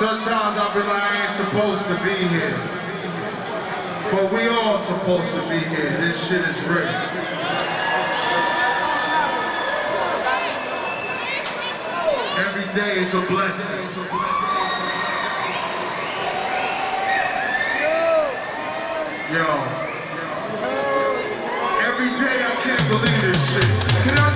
Sometimes I feel like I ain't supposed to be here. But we all supposed to be here. This shit is rich. Every day is a blessing. Yo. Every day I can't believe this shit.